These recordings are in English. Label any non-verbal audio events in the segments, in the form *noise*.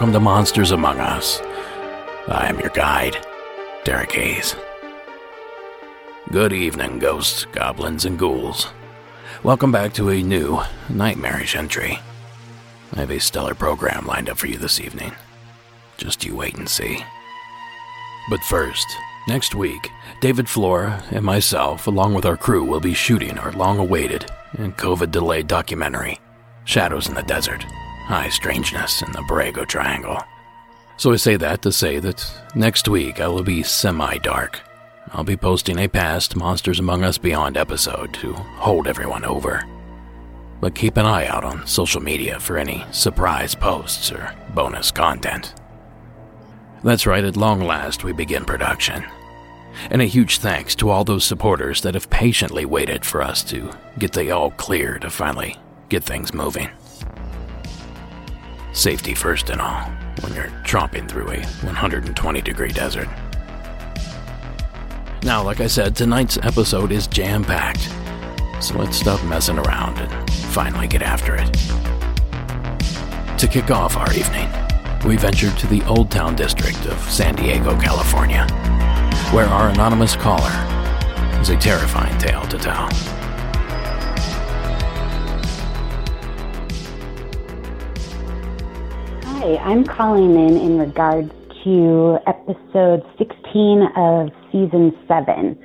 Welcome to Monsters Among Us. I am your guide, Derek Hayes. Good evening, ghosts, goblins, and ghouls. Welcome back to a new, nightmarish entry. I have a stellar program lined up for you this evening. Just you wait and see. But first, next week, David Flora and myself, along with our crew, will be shooting our long awaited and COVID delayed documentary, Shadows in the Desert High Strangeness in the Borrego Triangle. So I say that to say that next week I will be semi dark. I'll be posting a past Monsters Among Us Beyond episode to hold everyone over. But keep an eye out on social media for any surprise posts or bonus content. That's right, at long last we begin production. And a huge thanks to all those supporters that have patiently waited for us to get the all clear to finally get things moving. Safety first and all when you're tromping through a 120 degree desert. Now, like I said, tonight's episode is jam packed. So let's stop messing around and finally get after it. To kick off our evening, we ventured to the Old Town district of San Diego, California, where our anonymous caller has a terrifying tale to tell. Hi, I'm calling in in regards to episode 16 of season 7.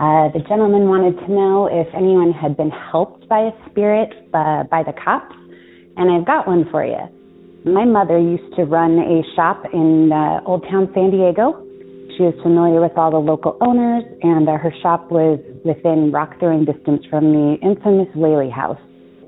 Uh, the gentleman wanted to know if anyone had been helped by a spirit uh, by the cops, and I've got one for you. My mother used to run a shop in uh, Old Town San Diego. She was familiar with all the local owners, and uh, her shop was within rock throwing distance from the infamous Whaley House.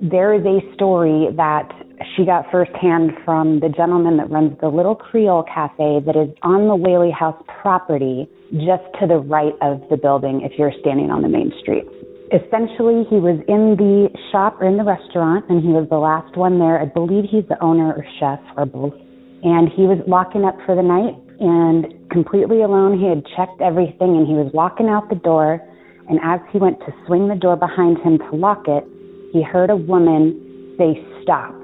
There is a story that she got firsthand from the gentleman that runs the Little Creole Cafe that is on the Whaley House property, just to the right of the building if you're standing on the main street. Essentially, he was in the shop or in the restaurant, and he was the last one there. I believe he's the owner or chef or both. And he was locking up for the night and completely alone. He had checked everything and he was walking out the door. And as he went to swing the door behind him to lock it, he heard a woman say, Stop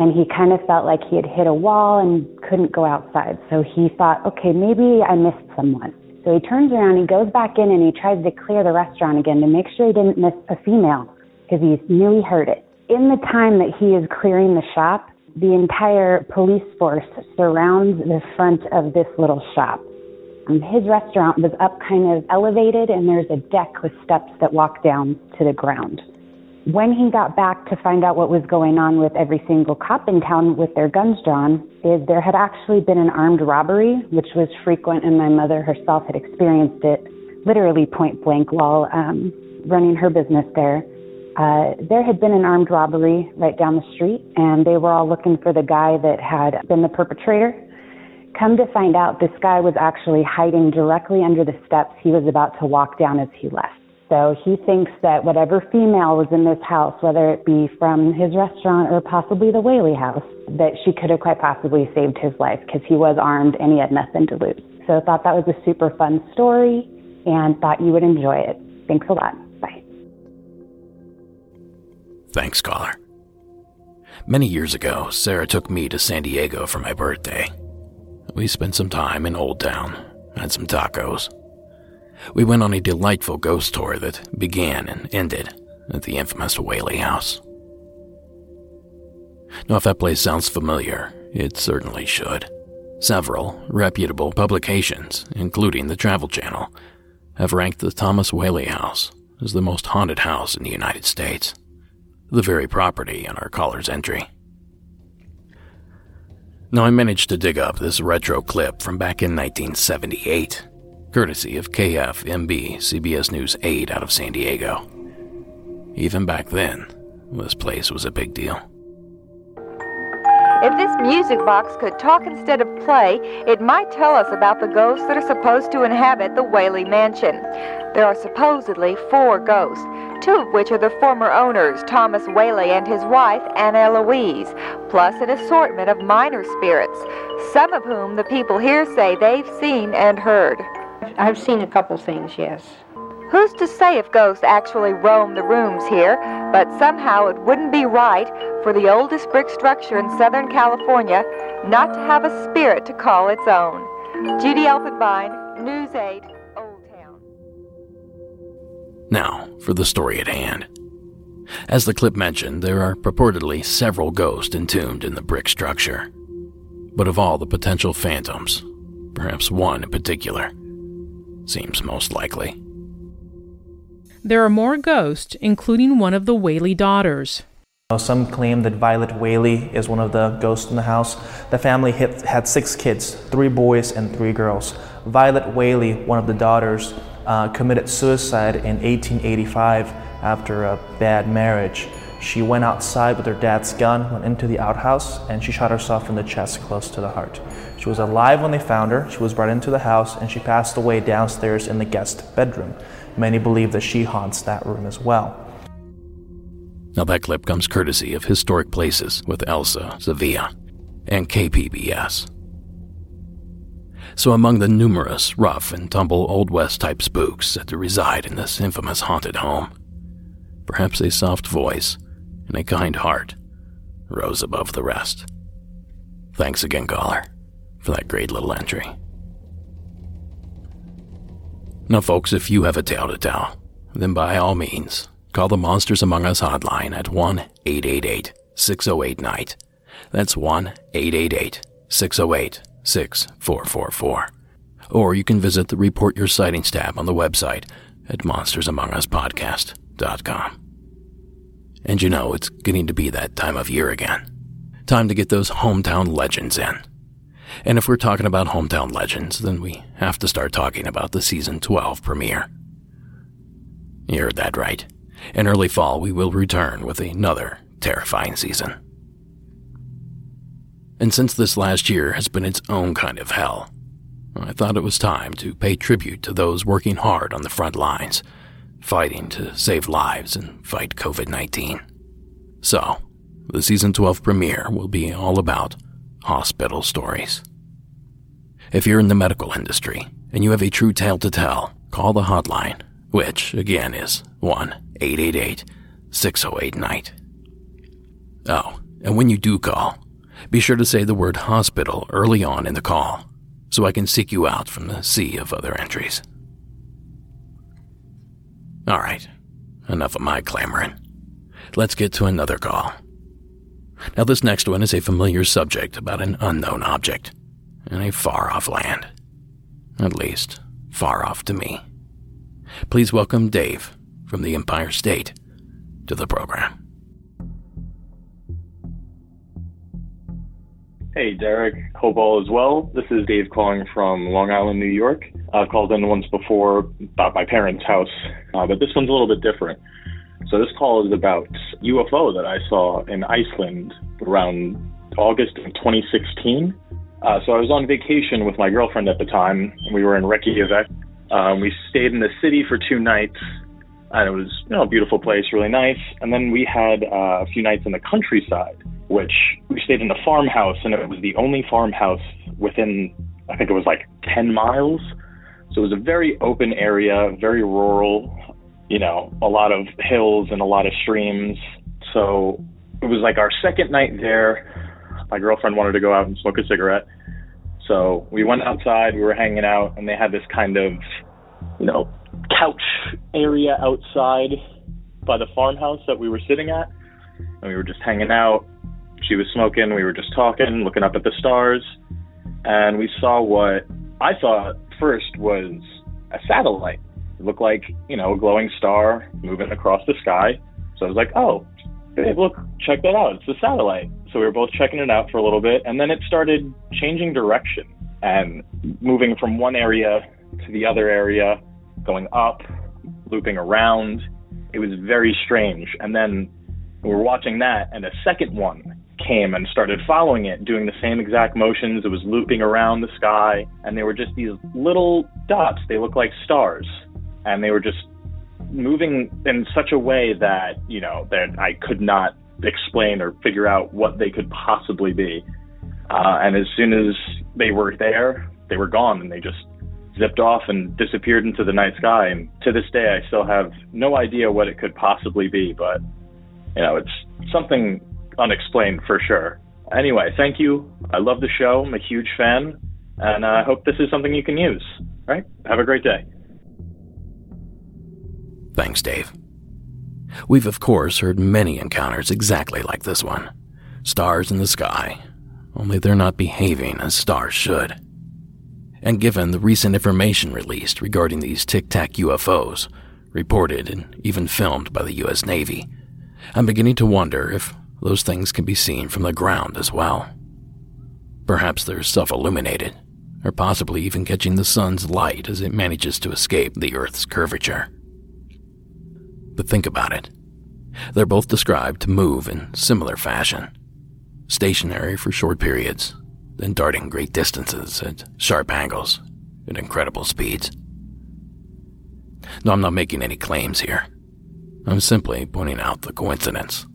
and he kind of felt like he had hit a wall and couldn't go outside. So he thought, okay, maybe I missed someone. So he turns around, he goes back in, and he tries to clear the restaurant again to make sure he didn't miss a female because he knew he heard it. In the time that he is clearing the shop, the entire police force surrounds the front of this little shop. Um, his restaurant was up kind of elevated, and there's a deck with steps that walk down to the ground. When he got back to find out what was going on with every single cop in town with their guns drawn, is there had actually been an armed robbery, which was frequent, and my mother herself had experienced it literally point blank while um, running her business there. Uh, there had been an armed robbery right down the street, and they were all looking for the guy that had been the perpetrator. Come to find out, this guy was actually hiding directly under the steps he was about to walk down as he left. So he thinks that whatever female was in this house, whether it be from his restaurant or possibly the Whaley house, that she could have quite possibly saved his life because he was armed and he had nothing to lose. So I thought that was a super fun story and thought you would enjoy it. Thanks a lot. Bye. Thanks, caller. Many years ago, Sarah took me to San Diego for my birthday. We spent some time in Old Town, had some tacos, we went on a delightful ghost tour that began and ended at the infamous Whaley House. Now, if that place sounds familiar, it certainly should. Several reputable publications, including the Travel Channel, have ranked the Thomas Whaley House as the most haunted house in the United States, the very property on our caller's entry. Now, I managed to dig up this retro clip from back in 1978 courtesy of KFMB CBS News 8 out of San Diego. Even back then, this place was a big deal. If this music box could talk instead of play, it might tell us about the ghosts that are supposed to inhabit the Whaley Mansion. There are supposedly four ghosts, two of which are the former owners, Thomas Whaley and his wife, Anna Eloise, plus an assortment of minor spirits, some of whom the people here say they've seen and heard. I've seen a couple things, yes. Who's to say if ghosts actually roam the rooms here? But somehow it wouldn't be right for the oldest brick structure in Southern California not to have a spirit to call its own. Judy Elfenbein, News 8, Old Town. Now, for the story at hand. As the clip mentioned, there are purportedly several ghosts entombed in the brick structure. But of all the potential phantoms, perhaps one in particular seems most likely. There are more ghosts, including one of the Whaley daughters. Some claim that Violet Whaley is one of the ghosts in the house. The family hit, had six kids, three boys and three girls. Violet Whaley, one of the daughters, uh, committed suicide in 1885 after a bad marriage. She went outside with her dad's gun, went into the outhouse, and she shot herself in the chest close to the heart. She was alive when they found her. She was brought into the house, and she passed away downstairs in the guest bedroom. Many believe that she haunts that room as well. Now, that clip comes courtesy of Historic Places with Elsa Sevilla and KPBS. So, among the numerous rough and tumble Old West type spooks that reside in this infamous haunted home, perhaps a soft voice and a kind heart rose above the rest. Thanks again, caller, for that great little entry. Now, folks, if you have a tale to tell, then by all means, call the Monsters Among Us hotline at 1 888 608 Night. That's 1 888 608 6444. Or you can visit the Report Your Sightings tab on the website at monstersamonguspodcast.com. And you know, it's getting to be that time of year again. Time to get those hometown legends in. And if we're talking about hometown legends, then we have to start talking about the season 12 premiere. You heard that right. In early fall, we will return with another terrifying season. And since this last year has been its own kind of hell, I thought it was time to pay tribute to those working hard on the front lines, fighting to save lives and fight COVID 19. So, the season 12 premiere will be all about hospital stories. If you're in the medical industry and you have a true tale to tell, call the hotline, which again is 1 888 608 Night. Oh, and when you do call, be sure to say the word hospital early on in the call so I can seek you out from the sea of other entries. All right, enough of my clamoring. Let's get to another call. Now, this next one is a familiar subject about an unknown object in a far off land. At least, far off to me. Please welcome Dave from the Empire State to the program. Hey, Derek. Hope all is well. This is Dave calling from Long Island, New York. I've called in once before about my parents' house, uh, but this one's a little bit different. So this call is about UFO that I saw in Iceland around August of 2016. Uh, so I was on vacation with my girlfriend at the time. We were in Reykjavik. Um, we stayed in the city for two nights, and it was you know a beautiful place, really nice. And then we had uh, a few nights in the countryside, which we stayed in a farmhouse, and it was the only farmhouse within I think it was like 10 miles. So it was a very open area, very rural, you know, a lot of hills and a lot of streams. So it was like our second night there. My girlfriend wanted to go out and smoke a cigarette. So we went outside, we were hanging out, and they had this kind of, you know, couch area outside by the farmhouse that we were sitting at. And we were just hanging out. She was smoking, we were just talking, looking up at the stars. And we saw what I thought first was a satellite. It looked like, you know, a glowing star moving across the sky. So I was like, oh, babe, look, check that out. It's a satellite. So we were both checking it out for a little bit. And then it started changing direction and moving from one area to the other area, going up, looping around. It was very strange. And then we were watching that, and a second one came and started following it, doing the same exact motions. It was looping around the sky, and they were just these little dots. They looked like stars, and they were just moving in such a way that you know that I could not explain or figure out what they could possibly be. Uh, and as soon as they were there, they were gone, and they just zipped off and disappeared into the night sky. And to this day, I still have no idea what it could possibly be, but you know, it's something unexplained for sure. Anyway, thank you. I love the show. I'm a huge fan, and I hope this is something you can use. All right? Have a great day. Thanks, Dave. We've, of course, heard many encounters exactly like this one stars in the sky, only they're not behaving as stars should. And given the recent information released regarding these Tic Tac UFOs, reported and even filmed by the U.S. Navy, I'm beginning to wonder if those things can be seen from the ground as well. Perhaps they're self illuminated, or possibly even catching the sun's light as it manages to escape the Earth's curvature. But think about it. They're both described to move in similar fashion stationary for short periods, then darting great distances at sharp angles at incredible speeds. No, I'm not making any claims here. I'm simply pointing out the coincidence.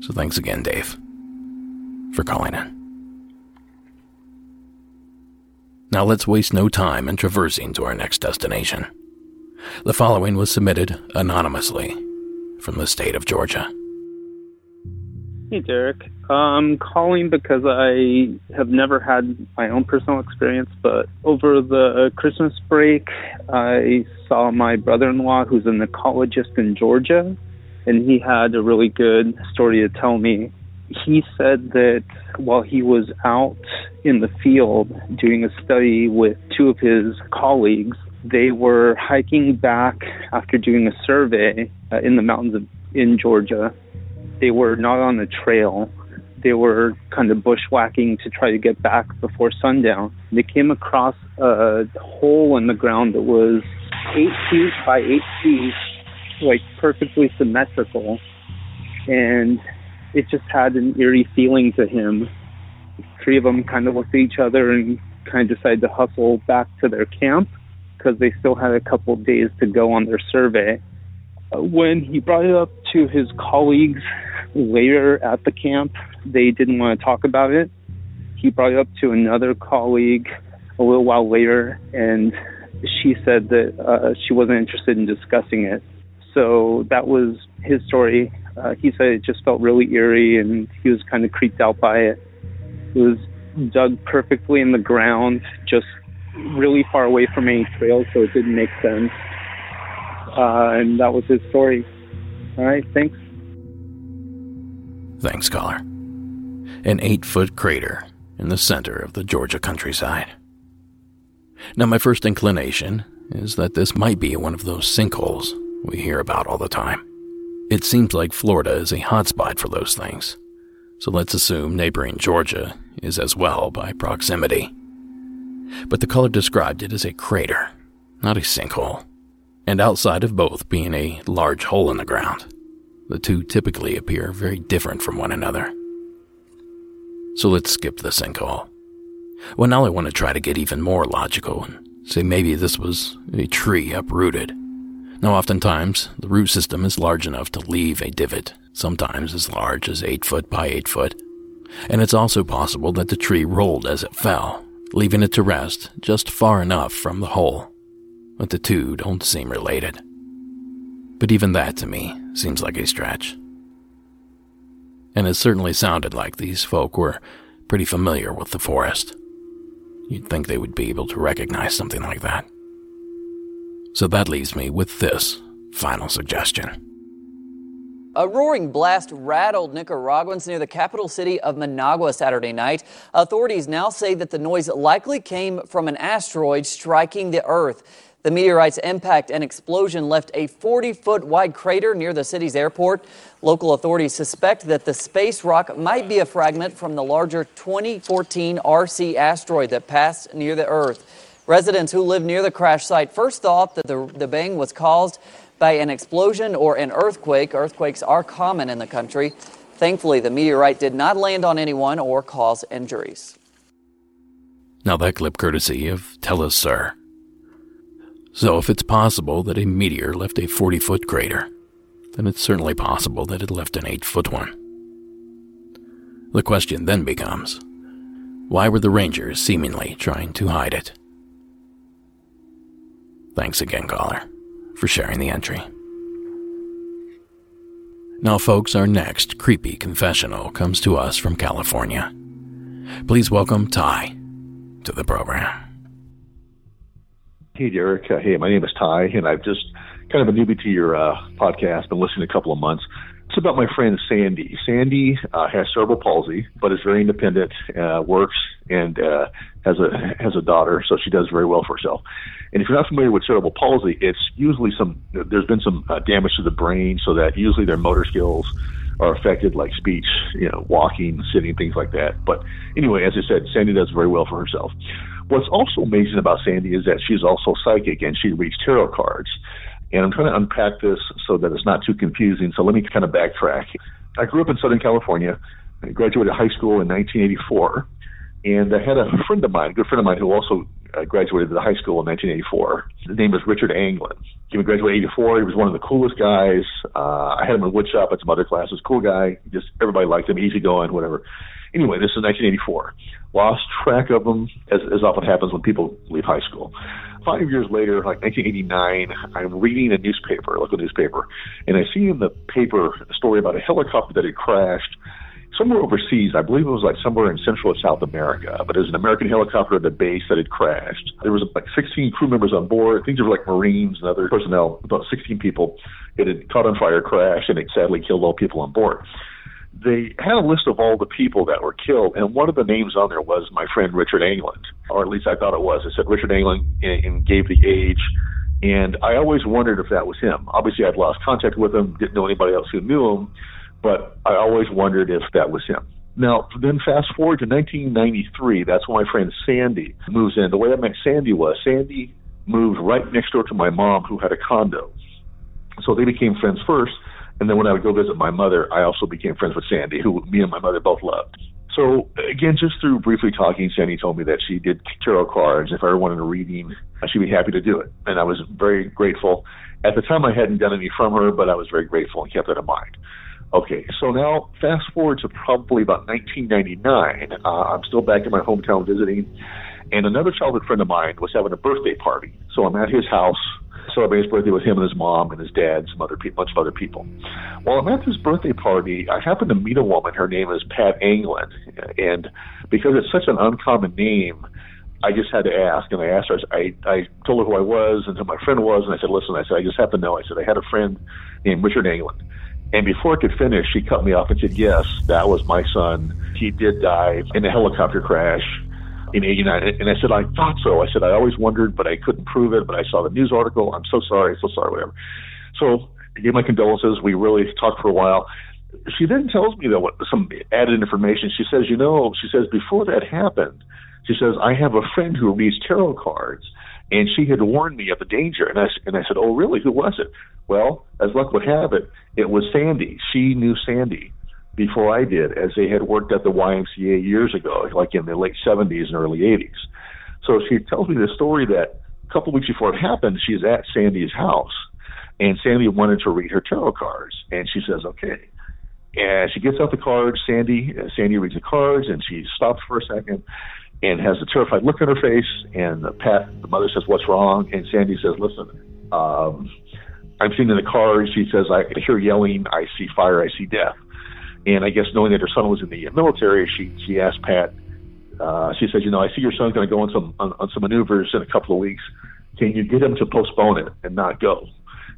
So thanks again, Dave, for calling in. Now let's waste no time in traversing to our next destination. The following was submitted anonymously from the state of Georgia. Hey, Derek. I'm calling because I have never had my own personal experience, but over the Christmas break, I saw my brother in law, who's an ecologist in Georgia, and he had a really good story to tell me. He said that while he was out in the field doing a study with two of his colleagues, they were hiking back after doing a survey uh, in the mountains of, in Georgia. They were not on the trail. They were kind of bushwhacking to try to get back before sundown. They came across a hole in the ground that was eight feet by eight feet, like perfectly symmetrical. And it just had an eerie feeling to him. Three of them kind of looked at each other and kind of decided to hustle back to their camp because they still had a couple of days to go on their survey. When he brought it up to his colleagues later at the camp, they didn't want to talk about it. He brought it up to another colleague a little while later, and she said that uh, she wasn't interested in discussing it. So that was his story. Uh, he said it just felt really eerie, and he was kind of creeped out by it. It was dug perfectly in the ground, just really far away from any trails, so it didn't make sense. Uh, and that was his story. All right, thanks. Thanks, caller. An eight foot crater in the center of the Georgia countryside. Now, my first inclination is that this might be one of those sinkholes we hear about all the time. It seems like Florida is a hotspot for those things, so let's assume neighboring Georgia is as well by proximity but the color described it as a crater, not a sinkhole, and outside of both being a large hole in the ground, the two typically appear very different from one another. So let's skip the sinkhole. Well, now I want to try to get even more logical and say maybe this was a tree uprooted. Now, oftentimes, the root system is large enough to leave a divot, sometimes as large as 8 foot by 8 foot. And it's also possible that the tree rolled as it fell, leaving it to rest just far enough from the hole. But the two don't seem related. But even that to me seems like a stretch. And it certainly sounded like these folk were pretty familiar with the forest. You'd think they would be able to recognize something like that. So that leaves me with this final suggestion. A roaring blast rattled Nicaraguans near the capital city of Managua Saturday night. Authorities now say that the noise likely came from an asteroid striking the Earth. The meteorite's impact and explosion left a 40 foot wide crater near the city's airport. Local authorities suspect that the space rock might be a fragment from the larger 2014 RC asteroid that passed near the Earth. Residents who live near the crash site first thought that the, the bang was caused by an explosion or an earthquake. Earthquakes are common in the country. Thankfully, the meteorite did not land on anyone or cause injuries. Now, that clip courtesy of teleSUR. So, if it's possible that a meteor left a 40 foot crater, then it's certainly possible that it left an 8 foot one. The question then becomes why were the Rangers seemingly trying to hide it? Thanks again, caller, for sharing the entry. Now, folks, our next creepy confessional comes to us from California. Please welcome Ty to the program. Hey, Derek. Uh, hey, my name is Ty, and I've just kind of a newbie to your uh, podcast. Been listening a couple of months. It's about my friend Sandy. Sandy uh, has cerebral palsy, but is very independent, uh, works, and uh, has a has a daughter, so she does very well for herself. And if you're not familiar with cerebral palsy, it's usually some there's been some uh, damage to the brain, so that usually their motor skills are affected, like speech, you know, walking, sitting, things like that. But anyway, as I said, Sandy does very well for herself. What's also amazing about Sandy is that she's also psychic and she reads tarot cards. And I'm trying to unpack this so that it's not too confusing. So let me kind of backtrack. I grew up in Southern California. I graduated high school in 1984. And I had a friend of mine, a good friend of mine, who also uh, graduated the high school in 1984. His name was Richard Anglin. He graduated in 84. He was one of the coolest guys. Uh, I had him in woodshop at some other classes. Cool guy. Just everybody liked him, easygoing, whatever. Anyway, this is 1984. Lost track of them, as, as often happens when people leave high school. Five years later, like 1989, I'm reading a newspaper, a local newspaper, and I see in the paper a story about a helicopter that had crashed somewhere overseas. I believe it was like somewhere in Central or South America, but it was an American helicopter at the base that had crashed. There was like 16 crew members on board. There were like Marines and other personnel, about 16 people. It had caught on fire, crashed, and it sadly killed all people on board. They had a list of all the people that were killed, and one of the names on there was my friend Richard Anglin, or at least I thought it was. It said Richard Anglin and, and gave the age. And I always wondered if that was him. Obviously, I'd lost contact with him, didn't know anybody else who knew him but I always wondered if that was him. Now, then fast forward to 1993, that's when my friend Sandy moves in. The way I met Sandy was Sandy moved right next door to my mom, who had a condo. So they became friends first, and then when I would go visit my mother, I also became friends with Sandy, who me and my mother both loved. So again, just through briefly talking, Sandy told me that she did tarot cards. If I ever wanted a reading, she'd be happy to do it, and I was very grateful. At the time, I hadn't done any from her, but I was very grateful and kept that in mind. Okay, so now fast forward to probably about 1999. Uh, I'm still back in my hometown visiting, and another childhood friend of mine was having a birthday party. So I'm at his house celebrating his birthday with him and his mom and his dad, some other pe- bunch of other people. While I'm at this birthday party, I happen to meet a woman. Her name is Pat Anglin, and because it's such an uncommon name, I just had to ask, and I asked her. I I told her who I was and who my friend was, and I said, "Listen," I said, "I just happen to know." I said, "I had a friend named Richard Anglin." And before I could finish, she cut me off and said, Yes, that was my son. He did die in a helicopter crash in 89. And I said, I thought so. I said, I always wondered, but I couldn't prove it. But I saw the news article. I'm so sorry, so sorry, whatever. So I gave my condolences. We really talked for a while. She then tells me, though, some added information. She says, You know, she says, before that happened, she says, I have a friend who reads tarot cards and she had warned me of the danger. And I and I said, "Oh, really? Who was it?" Well, as luck would have it, it was Sandy. She knew Sandy before I did, as they had worked at the YMCA years ago, like in the late '70s and early '80s. So she tells me the story that a couple weeks before it happened, she's at Sandy's house, and Sandy wanted to read her tarot cards, and she says, "Okay." And she gets out the cards. Sandy, uh, Sandy reads the cards, and she stops for a second, and has a terrified look on her face. And Pat, the mother, says, "What's wrong?" And Sandy says, "Listen, um, I'm seeing in the cards." She says, "I hear yelling. I see fire. I see death." And I guess knowing that her son was in the military, she she asked Pat. Uh, she says, "You know, I see your son's going to go on some on, on some maneuvers in a couple of weeks. Can you get him to postpone it and not go?"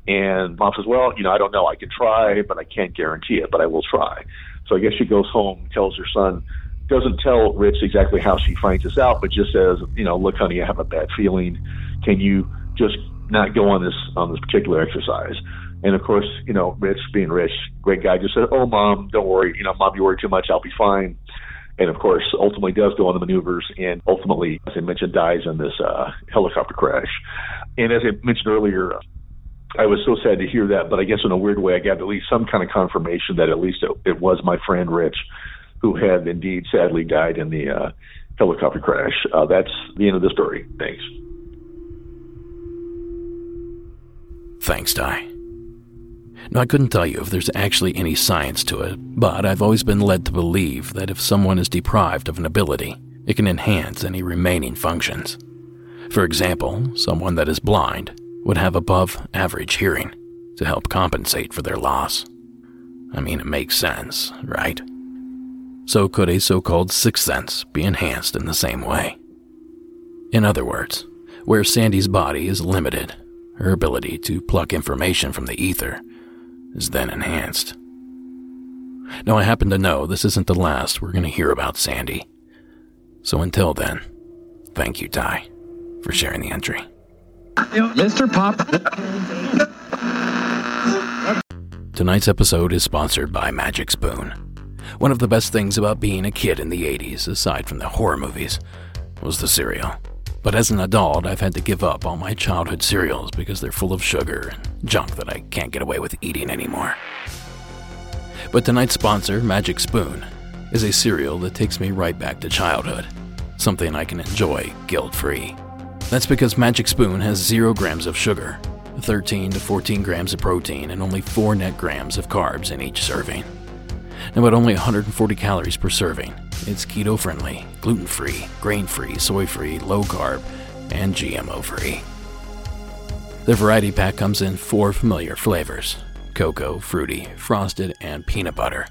And mom says, "Well, you know, I don't know. I can try, but I can't guarantee it. But I will try." So I guess she goes home, tells her son, doesn't tell Rich exactly how she finds this out, but just says, you know, look, honey, I have a bad feeling. Can you just not go on this on this particular exercise? And of course, you know, Rich being Rich, great guy, just said, "Oh, mom, don't worry. You know, mom, you worry too much. I'll be fine." And of course, ultimately does go on the maneuvers, and ultimately, as I mentioned, dies in this uh, helicopter crash. And as I mentioned earlier, I was so sad to hear that, but I guess in a weird way, I got at least some kind of confirmation that at least it, it was my friend Rich who had indeed sadly died in the uh, helicopter crash. Uh, that's the end of the story. Thanks. Thanks, Ty. Now, I couldn't tell you if there's actually any science to it, but I've always been led to believe that if someone is deprived of an ability, it can enhance any remaining functions. For example, someone that is blind would have above average hearing to help compensate for their loss. I mean, it makes sense, right? So could a so called sixth sense be enhanced in the same way? In other words, where Sandy's body is limited, her ability to pluck information from the ether is then enhanced. Now, I happen to know this isn't the last we're going to hear about Sandy. So until then, thank you, Ty, for sharing the entry. Mr. Pop. Tonight's episode is sponsored by Magic Spoon. One of the best things about being a kid in the 80s, aside from the horror movies, was the cereal. But as an adult, I've had to give up all my childhood cereals because they're full of sugar and junk that I can't get away with eating anymore. But tonight's sponsor, Magic Spoon, is a cereal that takes me right back to childhood, something I can enjoy guilt free. That's because Magic Spoon has 0 grams of sugar, 13 to 14 grams of protein, and only 4 net grams of carbs in each serving. Now, at only 140 calories per serving, it's keto friendly, gluten free, grain free, soy free, low carb, and GMO free. The variety pack comes in four familiar flavors cocoa, fruity, frosted, and peanut butter.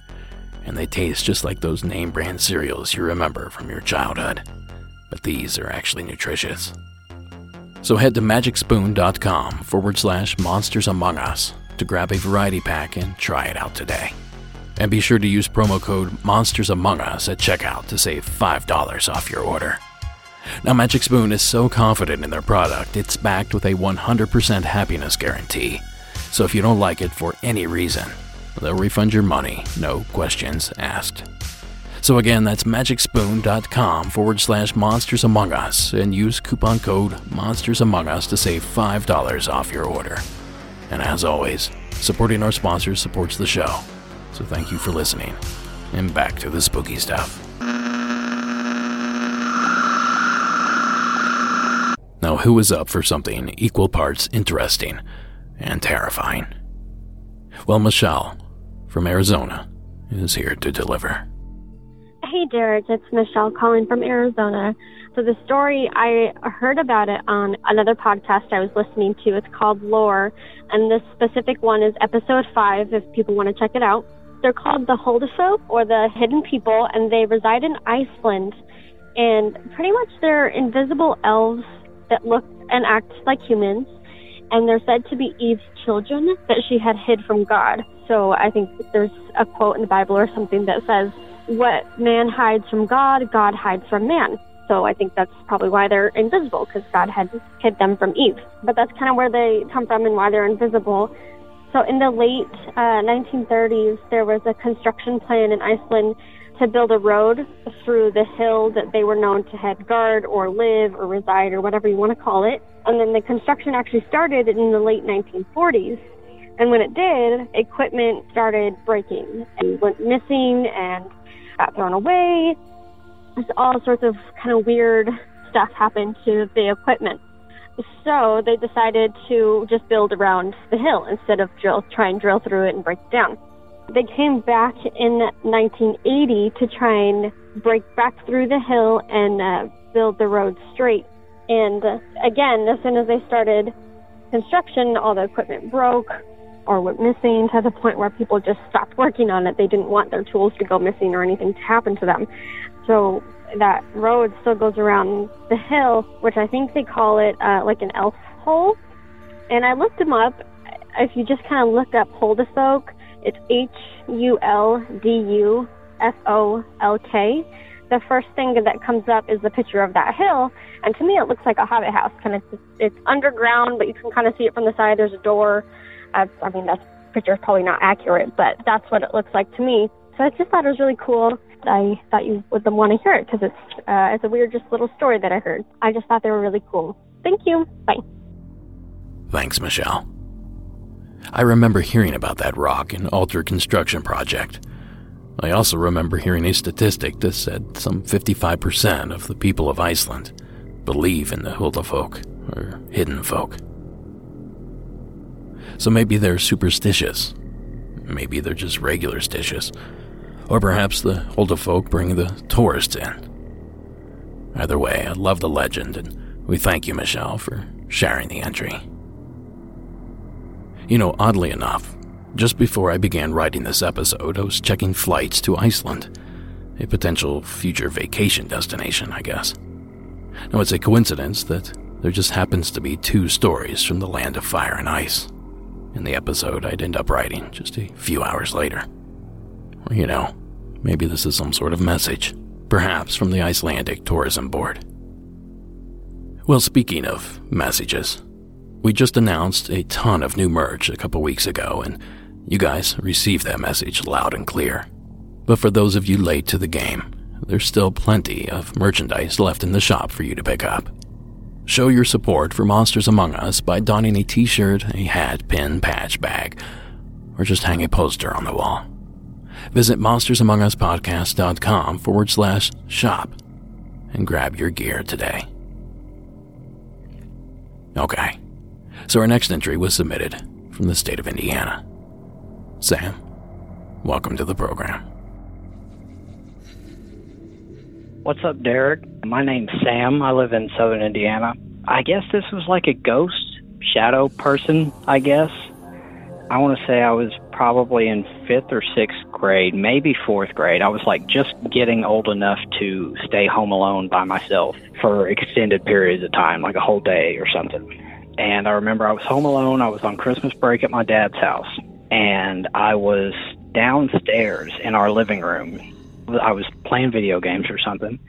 And they taste just like those name brand cereals you remember from your childhood. But these are actually nutritious. So head to magicspoon.com forward slash monsters among us to grab a variety pack and try it out today. And be sure to use promo code Monsters Among Us at checkout to save $5 off your order. Now, Magic Spoon is so confident in their product, it's backed with a 100% happiness guarantee. So if you don't like it for any reason, they'll refund your money, no questions asked. So again, that's magicspoon.com forward slash monsters among us and use coupon code monsters among us to save $5 off your order. And as always, supporting our sponsors supports the show. So thank you for listening. And back to the spooky stuff. Now, who is up for something equal parts interesting and terrifying? Well, Michelle from Arizona is here to deliver. Hey, Derek, it's Michelle calling from Arizona. So, the story, I heard about it on another podcast I was listening to. It's called Lore, and this specific one is episode five if people want to check it out. They're called the Huldufolk or the Hidden People, and they reside in Iceland. And pretty much they're invisible elves that look and act like humans. And they're said to be Eve's children that she had hid from God. So I think there's a quote in the Bible or something that says, What man hides from God, God hides from man. So I think that's probably why they're invisible, because God had hid them from Eve. But that's kind of where they come from and why they're invisible. So in the late uh, 1930s, there was a construction plan in Iceland to build a road through the hill that they were known to head guard or live or reside or whatever you want to call it. And then the construction actually started in the late 1940s. And when it did, equipment started breaking and went missing and got thrown away. Just all sorts of kind of weird stuff happened to the equipment. So they decided to just build around the hill instead of drill, try and drill through it and break it down. They came back in 1980 to try and break back through the hill and uh, build the road straight. And uh, again, as soon as they started construction, all the equipment broke or went missing to the point where people just stopped working on it. They didn't want their tools to go missing or anything to happen to them. So that road still goes around the hill, which I think they call it uh, like an elf hole. And I looked them up. If you just kind of look up Huldufolk, it's H U L D U F O L K. The first thing that comes up is the picture of that hill, and to me it looks like a hobbit house. Kind of, it's underground, but you can kind of see it from the side. There's a door. Uh, I mean, that picture is probably not accurate, but that's what it looks like to me. So I just thought it was really cool. I thought you would want to hear it because it's uh, it's a weird, just little story that I heard. I just thought they were really cool. Thank you. Bye. Thanks, Michelle. I remember hearing about that rock and altar construction project. I also remember hearing a statistic that said some 55% of the people of Iceland believe in the Huldufolk, or hidden folk. So maybe they're superstitious. Maybe they're just regular stitious. Or perhaps the Huldufolk bring the tourists in. Either way, I love the legend, and we thank you, Michelle, for sharing the entry. You know, oddly enough, just before I began writing this episode, I was checking flights to Iceland, a potential future vacation destination, I guess. Now, it's a coincidence that there just happens to be two stories from the land of fire and ice in the episode I'd end up writing just a few hours later. You know, maybe this is some sort of message, perhaps from the Icelandic Tourism Board. Well, speaking of messages, we just announced a ton of new merch a couple weeks ago, and you guys received that message loud and clear. But for those of you late to the game, there's still plenty of merchandise left in the shop for you to pick up. Show your support for Monsters Among Us by donning a t shirt, a hat, pin, patch, bag, or just hang a poster on the wall. Visit monstersamonguspodcast.com forward slash shop and grab your gear today. Okay, so our next entry was submitted from the state of Indiana. Sam, welcome to the program. What's up, Derek? My name's Sam. I live in southern Indiana. I guess this was like a ghost shadow person, I guess. I want to say I was probably in fifth or sixth grade, maybe fourth grade. I was like just getting old enough to stay home alone by myself for extended periods of time, like a whole day or something. And I remember I was home alone. I was on Christmas break at my dad's house. And I was downstairs in our living room I was playing video games or something,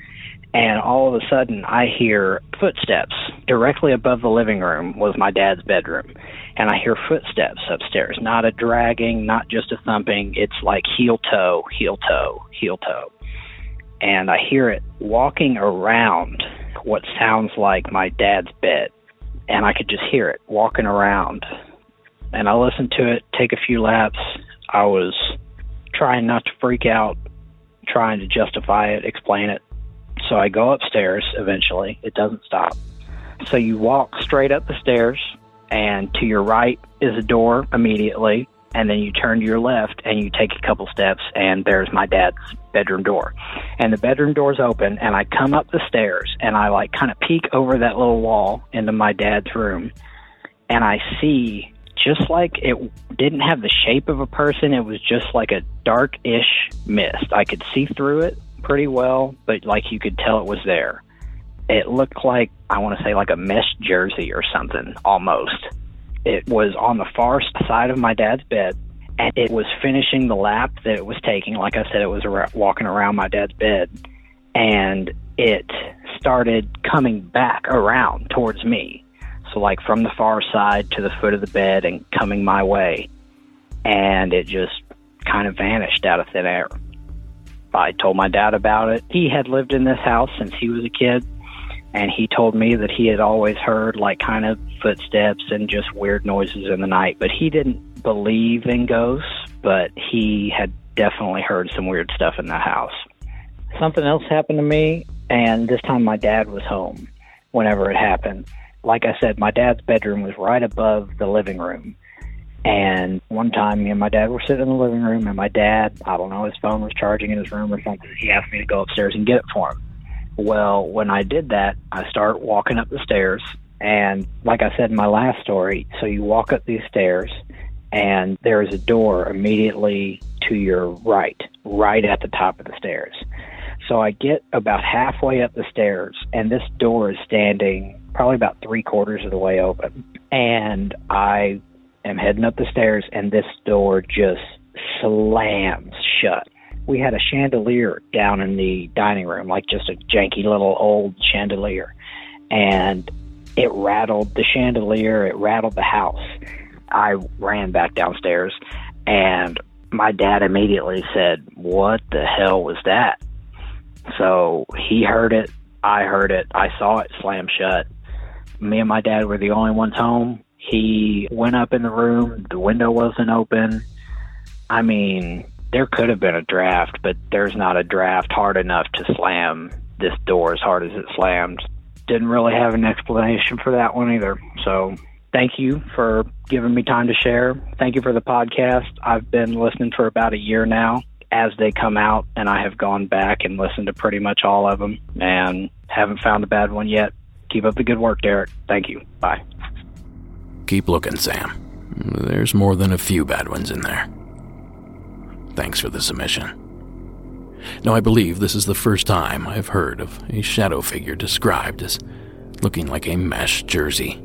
and all of a sudden I hear footsteps directly above the living room was my dad's bedroom, and I hear footsteps upstairs. Not a dragging, not just a thumping. It's like heel toe, heel toe, heel toe, and I hear it walking around what sounds like my dad's bed, and I could just hear it walking around. And I listened to it, take a few laps. I was trying not to freak out trying to justify it, explain it. So I go upstairs eventually. It doesn't stop. So you walk straight up the stairs, and to your right is a door immediately. And then you turn to your left and you take a couple steps, and there's my dad's bedroom door. And the bedroom door's open, and I come up the stairs and I like kind of peek over that little wall into my dad's room, and I see just like it didn't have the shape of a person. It was just like a dark-ish mist. I could see through it pretty well, but like you could tell it was there. It looked like I want to say like a mesh jersey or something almost. It was on the far side of my dad's bed, and it was finishing the lap that it was taking. Like I said, it was walking around my dad's bed, and it started coming back around towards me so, like from the far side to the foot of the bed and coming my way. And it just kind of vanished out of thin air. I told my dad about it. He had lived in this house since he was a kid. And he told me that he had always heard like kind of footsteps and just weird noises in the night. But he didn't believe in ghosts, but he had definitely heard some weird stuff in the house. Something else happened to me, and this time my dad was home whenever it happened like I said, my dad's bedroom was right above the living room. And one time, me and my dad were sitting in the living room, and my dad, I don't know, his phone was charging in his room or something. He asked me to go upstairs and get it for him. Well, when I did that, I start walking up the stairs. And like I said in my last story, so you walk up these stairs, and there is a door immediately to your right, right at the top of the stairs. So I get about halfway up the stairs, and this door is standing probably about three quarters of the way open. And I am heading up the stairs, and this door just slams shut. We had a chandelier down in the dining room, like just a janky little old chandelier. And it rattled the chandelier, it rattled the house. I ran back downstairs, and my dad immediately said, What the hell was that? So he heard it. I heard it. I saw it slam shut me and my dad were the only ones home. He went up in the room, the window wasn't open. I mean, there could have been a draft, but there's not a draft hard enough to slam this door as hard as it slammed. Didn't really have an explanation for that one either. So, thank you for giving me time to share. Thank you for the podcast. I've been listening for about a year now as they come out, and I have gone back and listened to pretty much all of them and haven't found a bad one yet. Keep up the good work, Derek. Thank you. Bye. Keep looking, Sam. there's more than a few bad ones in there. Thanks for the submission. Now, I believe this is the first time I've heard of a shadow figure described as looking like a mesh jersey,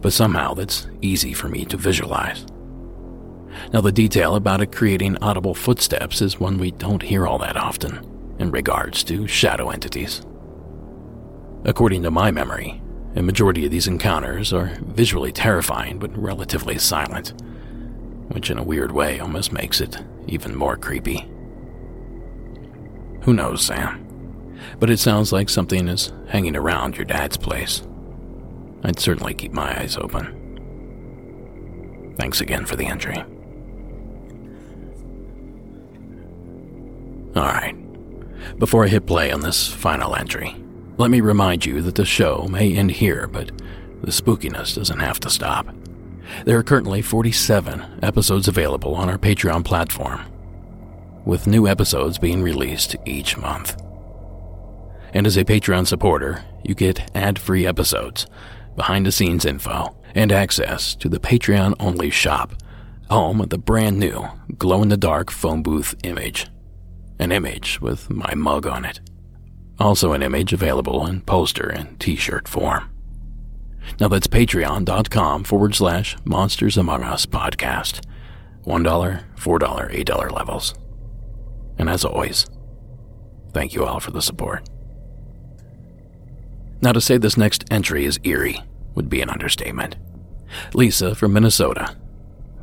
but somehow that's easy for me to visualize. Now, the detail about it creating audible footsteps is one we don't hear all that often in regards to shadow entities. According to my memory, a majority of these encounters are visually terrifying but relatively silent, which in a weird way almost makes it even more creepy. Who knows, Sam? But it sounds like something is hanging around your dad's place. I'd certainly keep my eyes open. Thanks again for the entry. Alright. Before I hit play on this final entry, let me remind you that the show may end here, but the spookiness doesn't have to stop. There are currently 47 episodes available on our Patreon platform, with new episodes being released each month. And as a Patreon supporter, you get ad free episodes, behind the scenes info, and access to the Patreon only shop, home of the brand new glow in the dark phone booth image an image with my mug on it. Also, an image available in poster and t shirt form. Now that's patreon.com forward slash Monsters Among Us podcast. $1, $4, $8 levels. And as always, thank you all for the support. Now, to say this next entry is eerie would be an understatement. Lisa from Minnesota,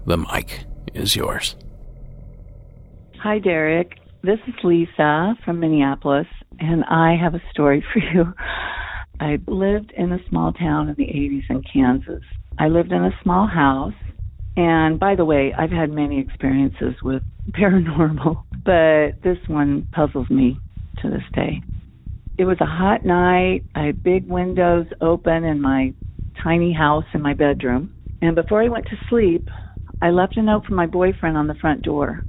the mic is yours. Hi, Derek. This is Lisa from Minneapolis, and I have a story for you. I lived in a small town in the 80s in Kansas. I lived in a small house, and by the way, I've had many experiences with *laughs* paranormal, but this one puzzles me to this day. It was a hot night. I had big windows open in my tiny house in my bedroom. And before I went to sleep, I left a note for my boyfriend on the front door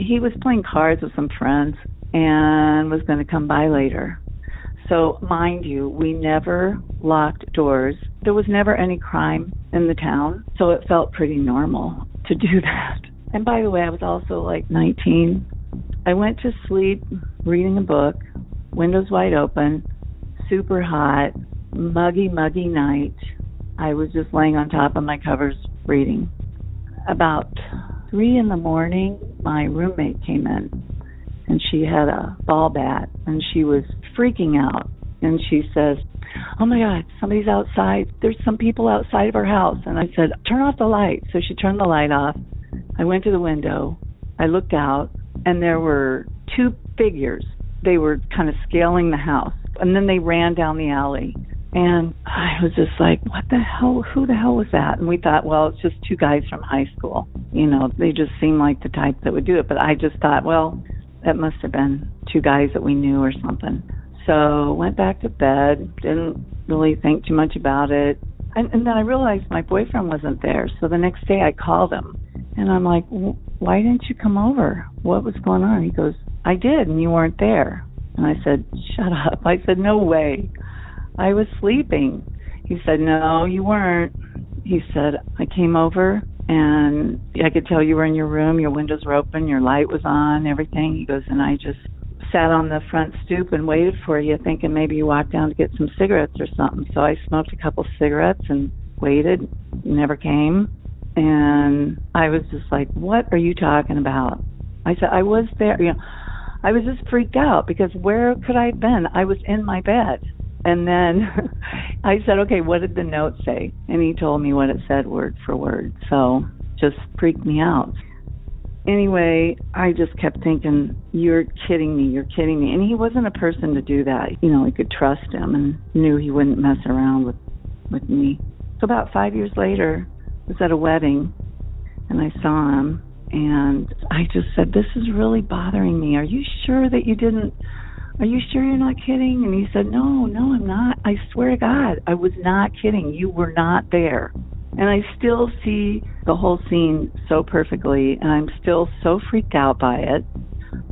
he was playing cards with some friends and was going to come by later. So, mind you, we never locked doors. There was never any crime in the town, so it felt pretty normal to do *laughs* that. And by the way, I was also like 19. I went to sleep reading a book, windows wide open, super hot, muggy, muggy night. I was just laying on top of my covers reading. About three in the morning, my roommate came in and she had a ball bat and she was freaking out. And she says, Oh my God, somebody's outside. There's some people outside of our house. And I said, Turn off the light. So she turned the light off. I went to the window. I looked out, and there were two figures. They were kind of scaling the house. And then they ran down the alley. And I was just like, what the hell? Who the hell was that? And we thought, well, it's just two guys from high school. You know, they just seem like the type that would do it. But I just thought, well, that must have been two guys that we knew or something. So went back to bed, didn't really think too much about it. And, and then I realized my boyfriend wasn't there. So the next day I called him and I'm like, why didn't you come over? What was going on? He goes, I did, and you weren't there. And I said, shut up. I said, no way. I was sleeping. He said, No, you weren't. He said, I came over and I could tell you were in your room, your windows were open, your light was on, everything. He goes, and I just sat on the front stoop and waited for you, thinking maybe you walked down to get some cigarettes or something. So I smoked a couple cigarettes and waited. You never came. And I was just like, What are you talking about? I said, I was there. You know, I was just freaked out because where could I have been? I was in my bed. And then *laughs* I said, okay, what did the note say? And he told me what it said word for word. So just freaked me out. Anyway, I just kept thinking, you're kidding me, you're kidding me. And he wasn't a person to do that. You know, I could trust him and knew he wouldn't mess around with, with me. So about five years later, I was at a wedding and I saw him and I just said, this is really bothering me. Are you sure that you didn't are you sure you're not kidding? And he said, No, no, I'm not. I swear to God, I was not kidding. You were not there. And I still see the whole scene so perfectly, and I'm still so freaked out by it.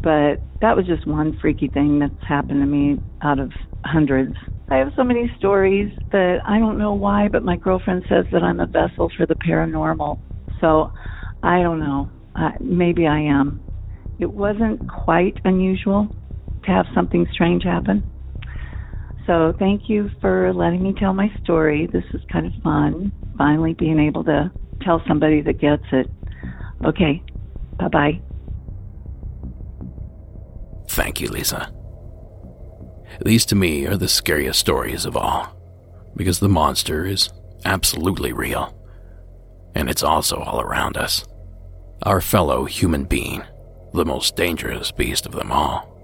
But that was just one freaky thing that's happened to me out of hundreds. I have so many stories that I don't know why, but my girlfriend says that I'm a vessel for the paranormal. So I don't know. Uh, maybe I am. It wasn't quite unusual to have something strange happen. So thank you for letting me tell my story. This is kind of fun, finally being able to tell somebody that gets it. Okay, bye bye. Thank you, Lisa. These to me are the scariest stories of all, because the monster is absolutely real, and it's also all around us. Our fellow human being, the most dangerous beast of them all.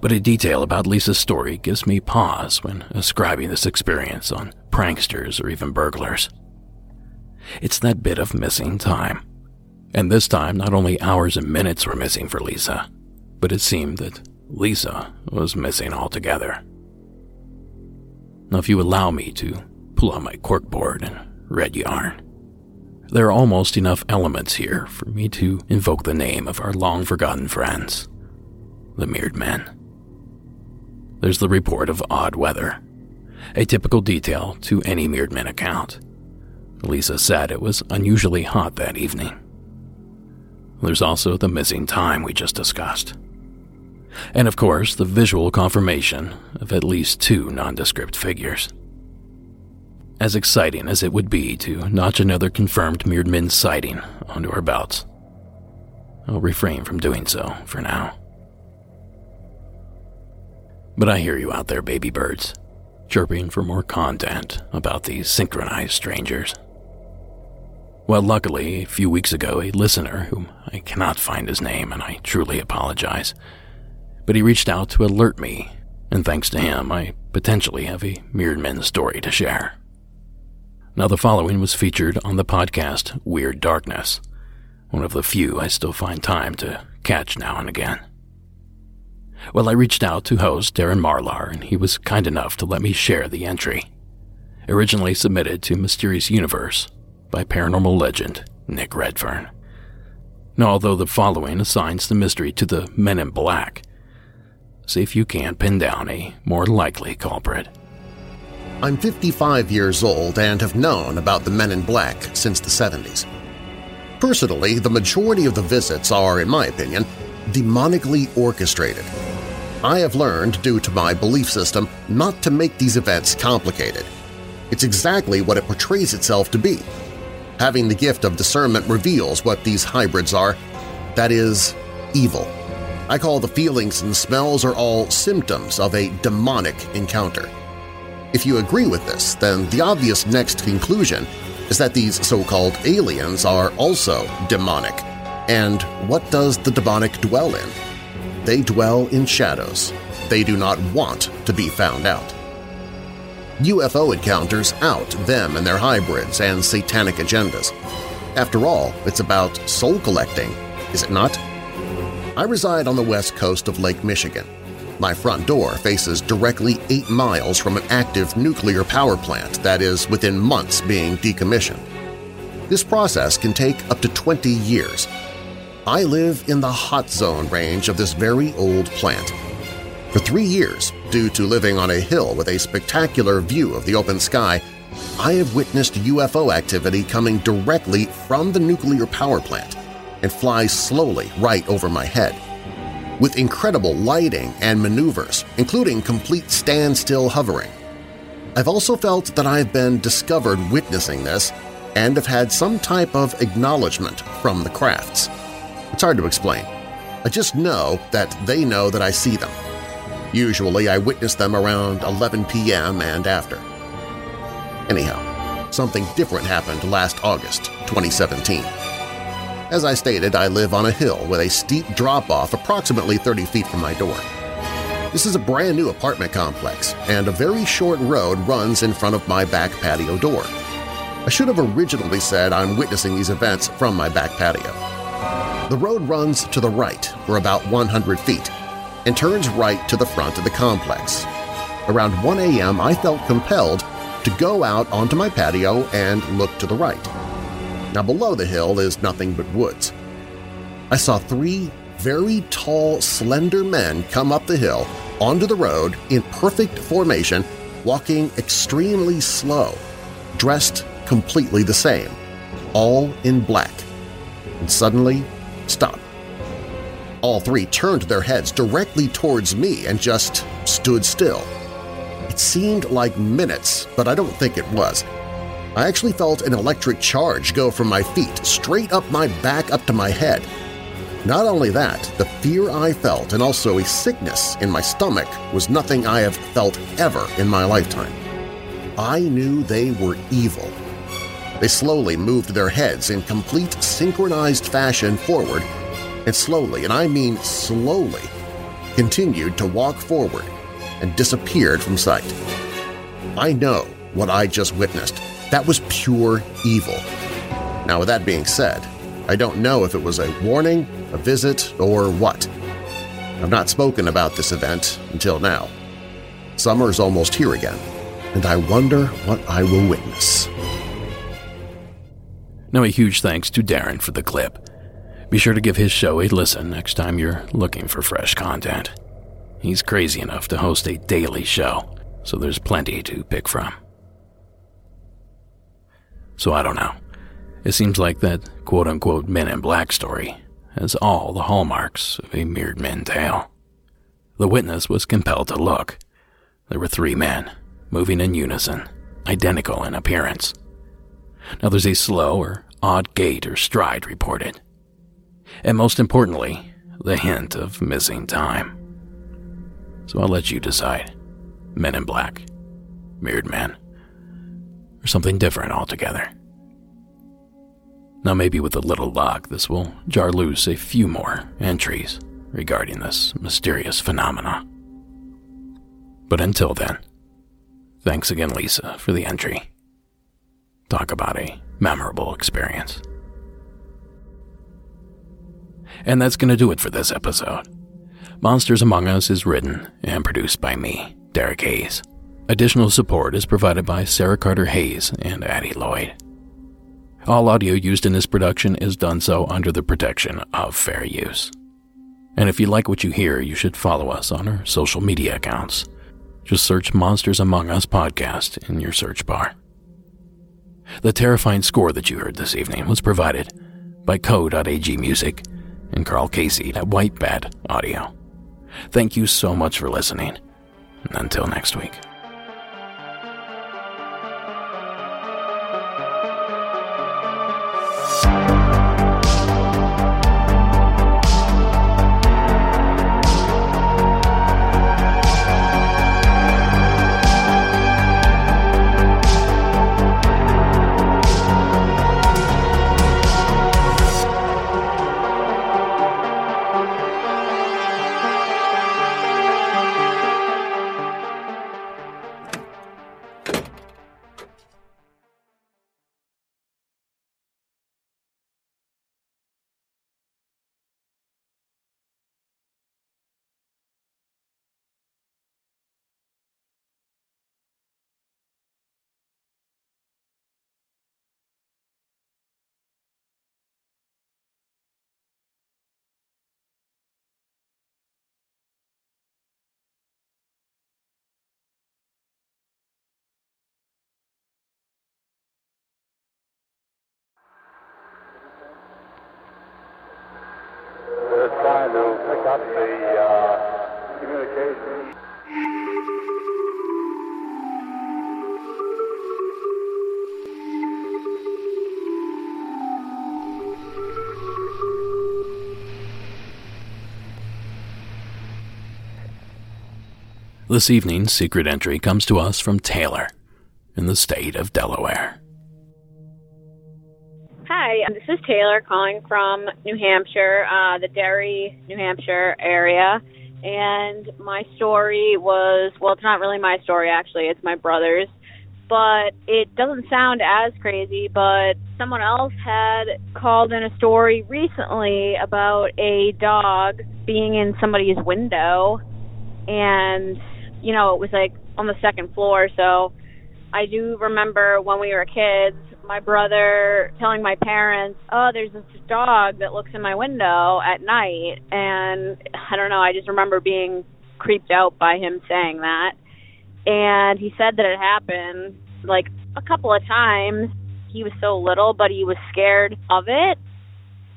But a detail about Lisa's story gives me pause when ascribing this experience on pranksters or even burglars. It's that bit of missing time. And this time, not only hours and minutes were missing for Lisa, but it seemed that Lisa was missing altogether. Now, if you allow me to pull out my corkboard and red yarn, there are almost enough elements here for me to invoke the name of our long forgotten friends, the Mirrored Men. There's the report of odd weather, a typical detail to any Mirrored Men account. Lisa said it was unusually hot that evening. There's also the missing time we just discussed. And of course, the visual confirmation of at least two nondescript figures. As exciting as it would be to notch another confirmed Mirrored Men sighting onto our belts, I'll refrain from doing so for now. But I hear you out there, baby birds, chirping for more content about these synchronized strangers. Well, luckily, a few weeks ago, a listener, whom I cannot find his name and I truly apologize, but he reached out to alert me, and thanks to him, I potentially have a Mirrored Men story to share. Now, the following was featured on the podcast Weird Darkness, one of the few I still find time to catch now and again. Well, I reached out to host Darren Marlar, and he was kind enough to let me share the entry. Originally submitted to Mysterious Universe by paranormal legend Nick Redfern. Now, although the following assigns the mystery to the Men in Black, see if you can't pin down a more likely culprit. I'm 55 years old and have known about the Men in Black since the 70s. Personally, the majority of the visits are, in my opinion, demonically orchestrated. I have learned, due to my belief system, not to make these events complicated. It's exactly what it portrays itself to be. Having the gift of discernment reveals what these hybrids are. That is, evil. I call the feelings and smells are all symptoms of a demonic encounter. If you agree with this, then the obvious next conclusion is that these so-called aliens are also demonic. And what does the demonic dwell in? They dwell in shadows. They do not want to be found out. UFO encounters out them and their hybrids and satanic agendas. After all, it's about soul collecting, is it not? I reside on the west coast of Lake Michigan. My front door faces directly eight miles from an active nuclear power plant that is within months being decommissioned. This process can take up to 20 years. I live in the hot zone range of this very old plant. For three years, due to living on a hill with a spectacular view of the open sky, I have witnessed UFO activity coming directly from the nuclear power plant and fly slowly right over my head. With incredible lighting and maneuvers, including complete standstill hovering. I've also felt that I've been discovered witnessing this and have had some type of acknowledgement from the crafts. It's hard to explain. I just know that they know that I see them. Usually I witness them around 11 p.m. and after. Anyhow, something different happened last August 2017. As I stated, I live on a hill with a steep drop-off approximately 30 feet from my door. This is a brand new apartment complex, and a very short road runs in front of my back patio door. I should have originally said I'm witnessing these events from my back patio. The road runs to the right for about 100 feet and turns right to the front of the complex. Around 1 a.m. I felt compelled to go out onto my patio and look to the right. Now below the hill is nothing but woods. I saw three very tall, slender men come up the hill onto the road in perfect formation, walking extremely slow, dressed completely the same, all in black, and suddenly stop. All three turned their heads directly towards me and just stood still. It seemed like minutes, but I don't think it was. I actually felt an electric charge go from my feet straight up my back up to my head. Not only that, the fear I felt and also a sickness in my stomach was nothing I have felt ever in my lifetime. I knew they were evil. They slowly moved their heads in complete synchronized fashion forward and slowly, and I mean slowly, continued to walk forward and disappeared from sight. I know what I just witnessed. That was pure evil. Now, with that being said, I don't know if it was a warning, a visit, or what. I've not spoken about this event until now. Summer's almost here again, and I wonder what I will witness. Now, a huge thanks to Darren for the clip. Be sure to give his show a listen next time you're looking for fresh content. He's crazy enough to host a daily show, so there's plenty to pick from. So I don't know. It seems like that quote unquote Men in Black story has all the hallmarks of a mirrored men tale. The witness was compelled to look. There were three men, moving in unison, identical in appearance. Now there's a slow or odd gait or stride reported. And most importantly, the hint of missing time. So I'll let you decide. Men in Black, Mirrored Men, or something different altogether. Now, maybe with a little luck, this will jar loose a few more entries regarding this mysterious phenomena. But until then, thanks again, Lisa, for the entry. Talk about a memorable experience. And that's going to do it for this episode. Monsters Among Us is written and produced by me, Derek Hayes. Additional support is provided by Sarah Carter Hayes and Addie Lloyd. All audio used in this production is done so under the protection of fair use. And if you like what you hear, you should follow us on our social media accounts. Just search Monsters Among Us podcast in your search bar. The terrifying score that you heard this evening was provided by Co.ag Music and Carl Casey at White Bat Audio. Thank you so much for listening, until next week. This evening's secret entry comes to us from Taylor in the state of Delaware. Hi, this is Taylor calling from New Hampshire, uh, the Derry, New Hampshire area. And my story was well, it's not really my story actually, it's my brother's. But it doesn't sound as crazy, but someone else had called in a story recently about a dog being in somebody's window. And, you know, it was like on the second floor. So I do remember when we were kids, my brother telling my parents, "Oh, there's this dog that looks in my window at night." And I don't know, I just remember being creeped out by him saying that. And he said that it happened like a couple of times he was so little, but he was scared of it.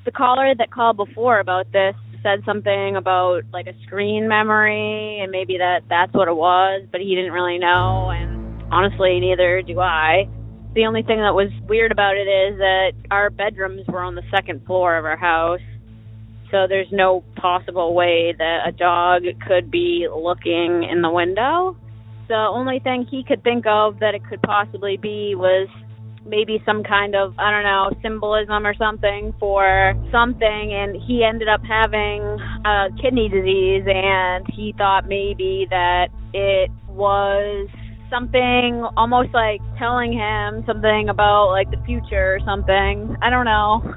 The caller that called before about this said something about like a screen memory and maybe that that's what it was, but he didn't really know and honestly neither do I. The only thing that was weird about it is that our bedrooms were on the second floor of our house. So there's no possible way that a dog could be looking in the window. The only thing he could think of that it could possibly be was maybe some kind of I don't know symbolism or something for something, and he ended up having uh, kidney disease, and he thought maybe that it was something almost like telling him something about like the future or something. I don't know.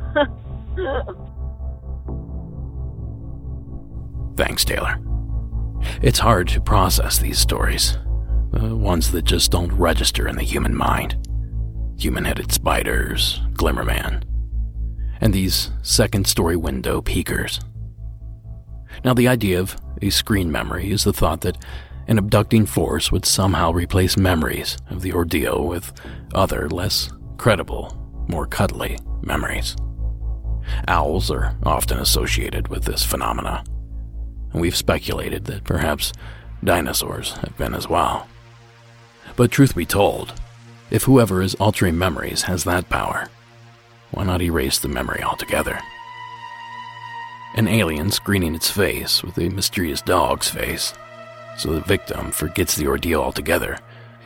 *laughs* Thanks, Taylor. It's hard to process these stories, the ones that just don't register in the human mind human headed spiders, Glimmerman, and these second story window peekers. Now, the idea of a screen memory is the thought that an abducting force would somehow replace memories of the ordeal with other, less credible, more cuddly memories. Owls are often associated with this phenomena, and we've speculated that perhaps dinosaurs have been as well. But truth be told, if whoever is altering memories has that power, why not erase the memory altogether? An alien screening its face with a mysterious dog's face, so the victim forgets the ordeal altogether,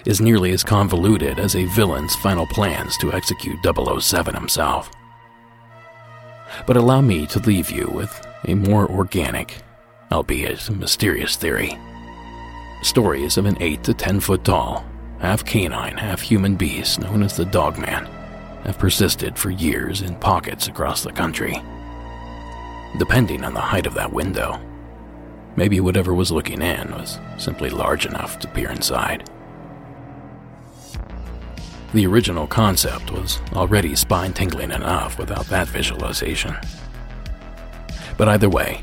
is nearly as convoluted as a villain's final plans to execute 007 himself. But allow me to leave you with a more organic, albeit mysterious theory. Stories of an 8 to 10 foot tall, half canine, half human beast known as the Dogman, have persisted for years in pockets across the country. Depending on the height of that window, maybe whatever was looking in was simply large enough to peer inside. The original concept was already spine tingling enough without that visualization. But either way,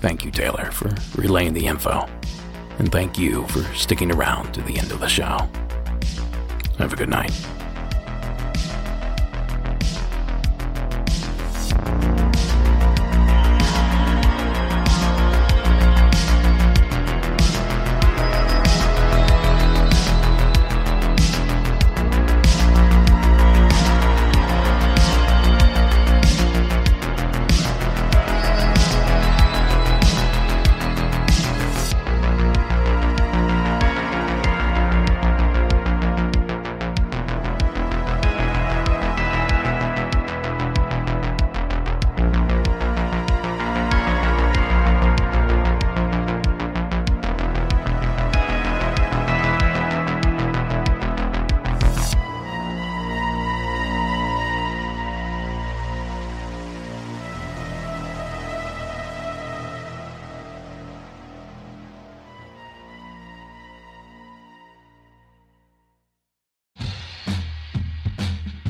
thank you, Taylor, for relaying the info. And thank you for sticking around to the end of the show. Have a good night.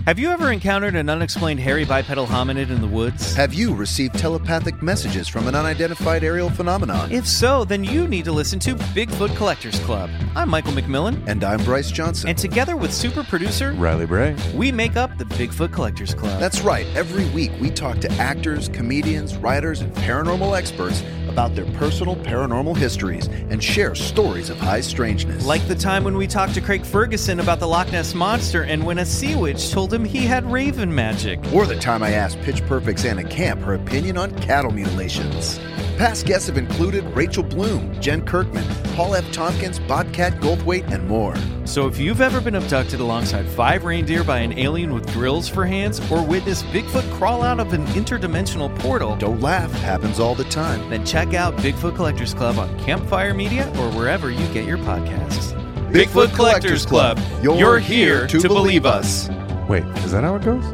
Have you ever encountered an unexplained hairy bipedal hominid in the woods? Have you received telepathic messages from an unidentified aerial phenomenon? If so, then you need to listen to Bigfoot Collectors Club. I'm Michael McMillian. And I'm Bryce Johnson. And together with super producer Riley Bray, we make up the Bigfoot Collectors Club. That's right. Every week we talk to actors, comedians, writers, and paranormal experts about their personal paranormal histories and share stories of high strangeness. Like the time when we talked to Craig Ferguson about the Loch Ness Monster and when a sea witch told him he had raven magic. Or the time I asked Pitch Perfect's Anna Camp her opinion on cattle mutilations. Past guests have included Rachel Bloom, Jen Kirkman, Paul F. Tompkins, Bobcat Goldthwait, and more. So if you've ever been abducted alongside five reindeer by an alien with drills for hands or witnessed Bigfoot crawl out of an interdimensional portal, don't laugh, happens all the time. Then check out Bigfoot Collectors Club on Campfire Media or wherever you get your podcasts. Bigfoot, Collectors Club, you're, You're here to believe believe us. Wait, is that how it goes?